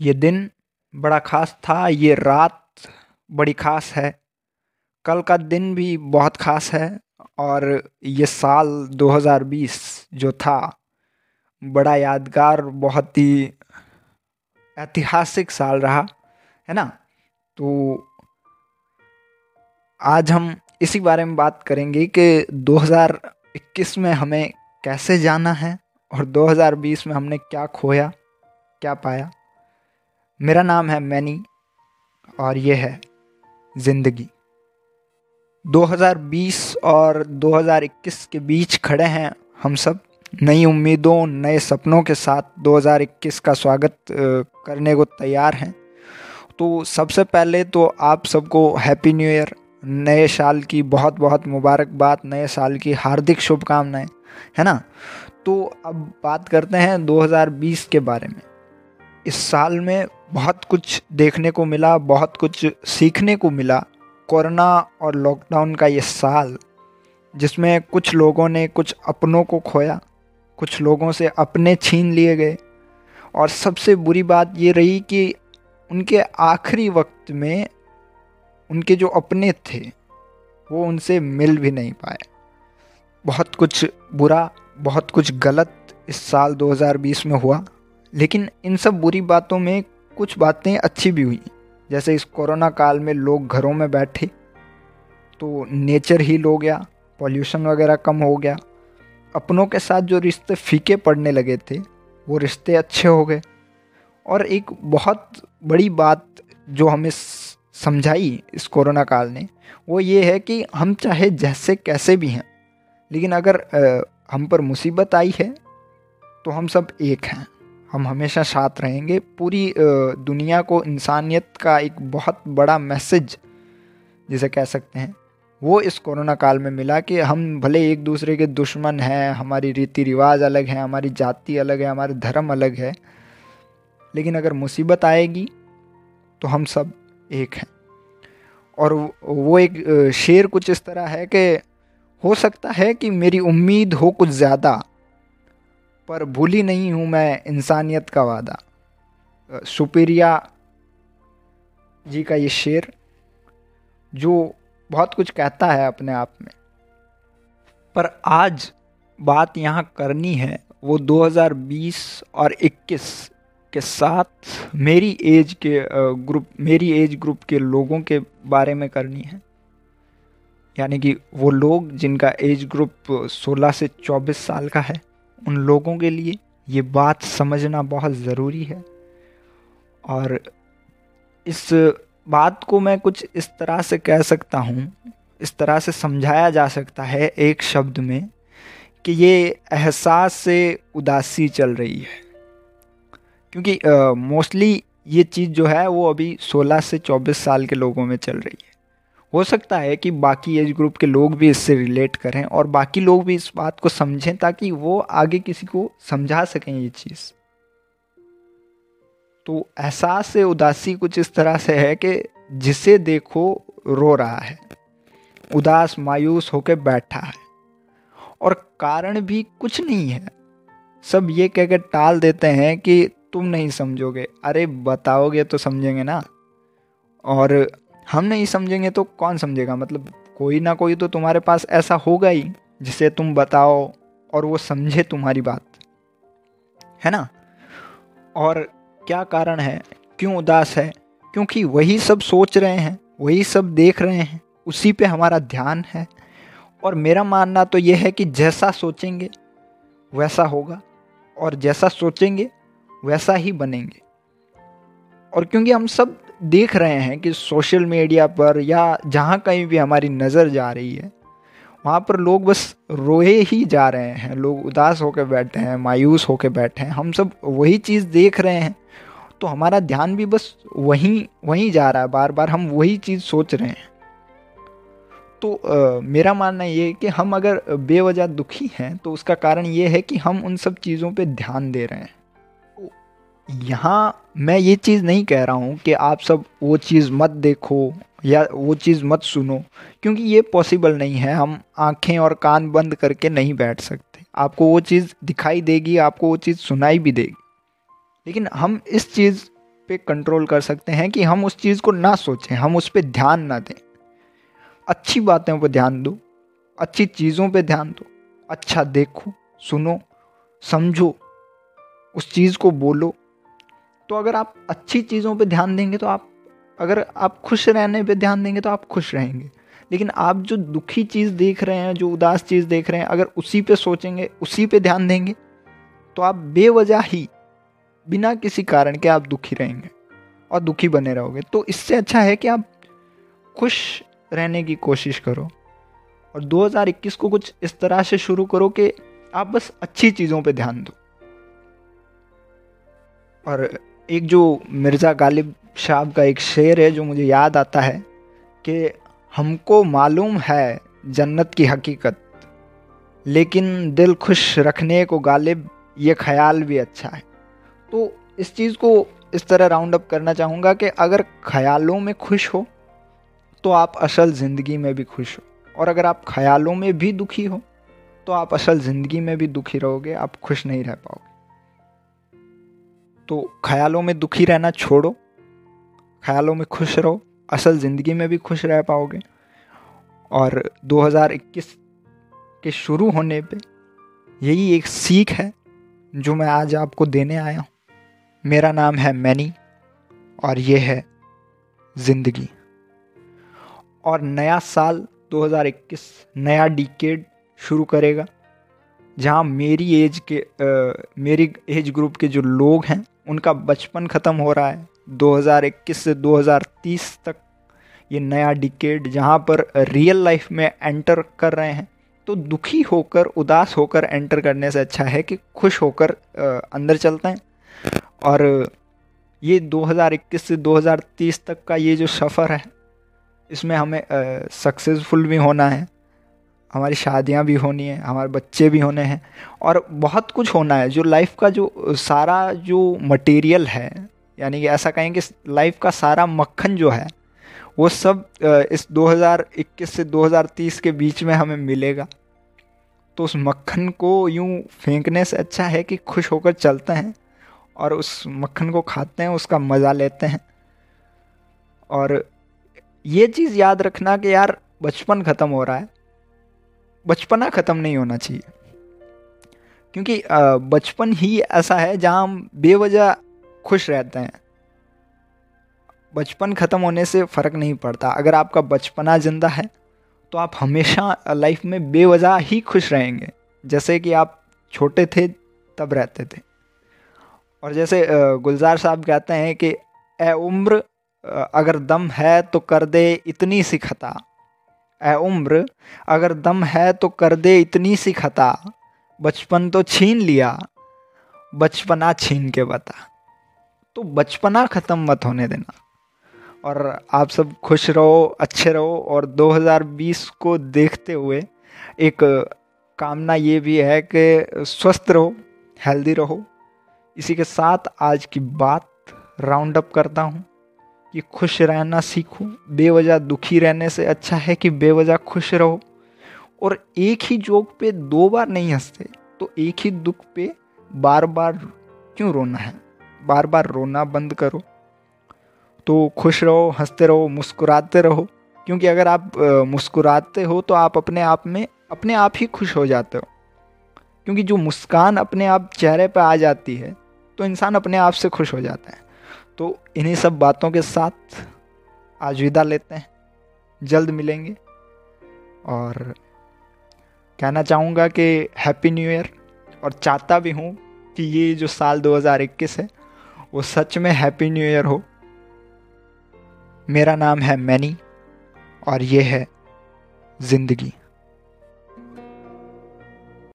ये दिन बड़ा ख़ास था, ये रात बड़ी ख़ास है। कल का दिन भी बहुत ख़ास है और ये साल 2020 जो था, बड़ा यादगार, बहुत ही ऐतिहासिक साल रहा, है ना? तो आज हम इसी बारे में बात करेंगे कि 2021 में हमें कैसे जाना है और 2020 में हमने क्या खोया, क्या पाया। मेरा नाम है मैनी और ये है ज़िंदगी। 2020 और 2021 के बीच खड़े हैं हम सब। नई उम्मीदों, नए सपनों के साथ 2021 का स्वागत करने को तैयार हैं। तो सबसे पहले तो आप सबको हैप्पी न्यू ईयर नए साल की बहुत बहुत मुबारकबाद, नए साल की हार्दिक शुभकामनाएँ, है ना? तो अब बात करते हैं 2020 के बारे में। इस साल में बहुत कुछ देखने को मिला, बहुत कुछ सीखने को मिला। कोरोना और लॉकडाउन का ये साल, जिसमें कुछ लोगों ने कुछ अपनों को खोया, कुछ लोगों से अपने छीन लिए गए। और सबसे बुरी बात ये रही कि उनके आखिरी वक्त में उनके जो अपने थे, वो उनसे मिल भी नहीं पाए। बहुत कुछ बुरा, बहुत कुछ गलत इस साल 2020 में हुआ। लेकिन इन सब बुरी बातों में कुछ बातें अच्छी भी हुई। जैसे इस कोरोना काल में लोग घरों में बैठे तो नेचर हील हो गया पॉल्यूशन वगैरह कम हो गया। अपनों के साथ जो रिश्ते फीके पड़ने लगे थे, वो रिश्ते अच्छे हो गए। और एक बहुत बड़ी बात जो हमें समझाई इस कोरोना काल ने, वो ये है कि हम चाहे जैसे कैसे भी हैं, लेकिन अगर हम पर मुसीबत आई है तो हम सब एक हैं। हम हमेशा साथ रहेंगे। पूरी दुनिया को इंसानियत का एक बहुत बड़ा मैसेज जिसे कह सकते हैं, वो इस कोरोना काल में मिला कि हम भले एक दूसरे के दुश्मन हैं, हमारी रीति रिवाज अलग है, हमारी जाति अलग है, हमारे धर्म अलग है, लेकिन अगर मुसीबत आएगी तो हम सब एक हैं। और वो एक शेर कुछ इस तरह है कि हो सकता है कि मेरी उम्मीद हो कुछ ज़्यादा पर भूली नहीं हूँ मैं इंसानियत का वादा। सुपीरिया जी का ये शेर, जो बहुत कुछ कहता है अपने आप में। पर आज बात यहाँ करनी है, वो 2020 और 21 के साथ मेरी एज के ग्रुप, मेरी एज ग्रुप के लोगों के बारे में करनी है। यानी कि वो लोग जिनका एज ग्रुप 16 से 24 साल का है उन लोगों के लिए ये बात समझना बहुत ज़रूरी है। और इस बात को मैं कुछ इस तरह से कह सकता हूँ इस तरह से समझाया जा सकता है एक शब्द में कि ये एहसास से उदासी चल रही है। क्योंकि मोस्टली uh, ये चीज़ जो है वो अभी 16 से 24 साल के लोगों में चल रही है। हो सकता है कि बाकी एज ग्रुप के लोग भी इससे रिलेट करें और बाकी लोग भी इस बात को समझें ताकि वो आगे किसी को समझा सकें ये चीज़। तो एहसास से, उदासी कुछ इस तरह से है कि जिसे देखो रो रहा है, उदास, मायूस होकर बैठा है और कारण भी कुछ नहीं है। सब ये कह के टाल देते हैं कि तुम नहीं समझोगे। अरे, बताओगे तो समझेंगे ना। और हम नहीं समझेंगे तो कौन समझेगा? मतलब कोई ना कोई तो तुम्हारे पास ऐसा होगा ही, जिसे तुम बताओ और वो समझे तुम्हारी बात। है ना? और क्या कारण है? क्यों उदास है? क्योंकि वही सब सोच रहे हैं, वही सब देख रहे हैं, उसी पे हमारा ध्यान है। और मेरा मानना तो ये है कि जैसा सोचेंगे, वैसा होगा। और जैसा सोचेंगे, वैसा ही बनेंगे। और क्योंकि हम सब देख रहे हैं कि सोशल मीडिया पर या जहाँ कहीं भी हमारी नज़र जा रही है वहाँ पर लोग बस रोए ही जा रहे हैं। लोग उदास होकर बैठे हैं मायूस होकर बैठे हैं। हम सब वही चीज़ देख रहे हैं। तो हमारा ध्यान भी बस वहीं वहीं जा रहा है। बार बार हम वही चीज़ सोच रहे हैं। तो आ, मेरा मानना ये है कि हम अगर बेवजह दुखी हैं तो उसका कारण ये है कि हम उन सब चीज़ों पे ध्यान दे रहे हैं। यहाँ मैं ये चीज़ नहीं कह रहा हूँ कि आप सब वो चीज़ मत देखो या वो चीज़ मत सुनो, क्योंकि ये पॉसिबल नहीं है। हम आँखें और कान बंद करके नहीं बैठ सकते। आपको वो चीज़ दिखाई देगी, आपको वो चीज़ सुनाई भी देगी। लेकिन हम इस चीज़ पे कंट्रोल कर सकते हैं कि हम उस चीज़ को ना सोचें, हम उस पर ध्यान ना दें। अच्छी बातों पर ध्यान दो, अच्छी चीज़ों पे ध्यान दो अच्छा देखो, सुनो, समझो, उस चीज़ को बोलो तो अगर आप अच्छी चीज़ों पे ध्यान देंगे तो आप, अगर आप खुश रहने पे ध्यान देंगे तो आप खुश रहेंगे। लेकिन आप जो दुखी चीज़ देख रहे हैं, जो उदास चीज़ देख रहे हैं, अगर उसी पे सोचेंगे, उसी पे ध्यान देंगे तो आप बेवजह ही, बिना किसी कारण के आप दुखी रहेंगे और दुखी बने रहोगे। तो इससे अच्छा है कि आप खुश रहने की कोशिश करो और 2021 को कुछ इस तरह से शुरू करो कि आप बस अच्छी चीज़ों पे ध्यान दो। और एक जो मिर्ज़ा गालिब साहब का एक शेर है जो मुझे याद आता है कि हमको मालूम है जन्नत की हकीकत, लेकिन दिल खुश रखने को गालिब ये ख्याल भी अच्छा है। तो इस चीज़ को इस तरह राउंड अप करना चाहूँगा कि अगर ख्यालों में खुश हो तो आप असल ज़िंदगी में भी खुश हो। और अगर आप ख्यालों में भी दुखी हो तो आप असल ज़िंदगी में भी दुखी रहोगे, आप खुश नहीं रह पाओगे। तो ख्यालों में दुखी रहना छोड़ो ख्यालों में खुश रहो असल ज़िंदगी में भी खुश रह पाओगे। और 2021 के शुरू होने पे यही एक सीख है जो मैं आज आपको देने आया हूँ। मेरा नाम है मैनी और ये है ज़िंदगी। और नया साल 2021 नया डिकेड शुरू करेगा जहाँ मेरी एज के आ, मेरी एज ग्रुप के जो लोग हैं उनका बचपन ख़त्म हो रहा है। 2021 से 2030 तक ये नया डिकेड जहाँ पर रियल लाइफ में एंटर कर रहे हैं तो दुखी होकर, उदास होकर एंटर करने से अच्छा है कि खुश होकर अंदर चलते हैं। और ये 2021 से 2030 तक का ये जो सफ़र है, इसमें हमें सक्सेसफुल भी होना है। हमारी शादियाँ भी होनी है, हमारे बच्चे भी होने हैं और बहुत कुछ होना है जो लाइफ का जो, सारा जो मटेरियल है, यानी कि ऐसा कहें कि लाइफ का सारा मक्खन जो है, वो सब इस 2021 से 2030 के बीच में हमें मिलेगा। तो उस मक्खन को यूँ फेंकने से अच्छा है कि खुश होकर चलते हैं और उस मक्खन को खाते हैं, उसका मज़ा लेते हैं। और ये चीज़ याद रखना कि यार, बचपन ख़त्म हो रहा है बचपना ख़त्म नहीं होना चाहिए। क्योंकि बचपन ही ऐसा है जहाँ हम बेवजह खुश रहते हैं। बचपन ख़त्म होने से फ़र्क नहीं पड़ता। अगर आपका बचपना ज़िंदा है तो आप हमेशा लाइफ में बेवजह ही खुश रहेंगे। जैसे कि आप छोटे थे, तब रहते थे। और जैसे गुलजार साहब कहते हैं कि, ए उम्र अगर दम है तो कर दे इतनी सी खता। ए उम्र, अगर दम है तो कर दे इतनी सी खता। बचपन तो छीन लिया, बचपना छीन के बता। तो बचपना ख़त्म मत होने देना। और आप सब खुश रहो, अच्छे रहो, और 2020 को देखते हुए एक कामना ये भी है कि स्वस्थ रहो, हेल्दी रहो। इसी के साथ आज की बात राउंड अप करता हूँ। कि खुश रहना सीखो। बेवजह दुखी रहने से अच्छा है कि बेवजह खुश रहो। और एक ही जोक पे दो बार नहीं हँसते तो एक ही दुख पे बार बार क्यों रोना है? बार बार रोना बंद करो। तो खुश रहो, हँसते रहो, मुस्कुराते रहो। क्योंकि अगर आप मुस्कुराते हो तो आप अपने आप में, अपने आप ही खुश हो जाते हो। क्योंकि जो मुस्कान अपने आप चेहरे पर आ जाती है तो इंसान अपने आप से खुश हो जाता है। तो इन्हीं सब बातों के साथ आज विदा लेते हैं। जल्द मिलेंगे। और कहना चाहूँगा कि हैप्पी न्यू ईयर और चाहता भी हूँ कि ये जो साल 2021 है, वो सच में हैप्पी न्यू ईयर हो। मेरा नाम है मैनी और ये है ज़िंदगी।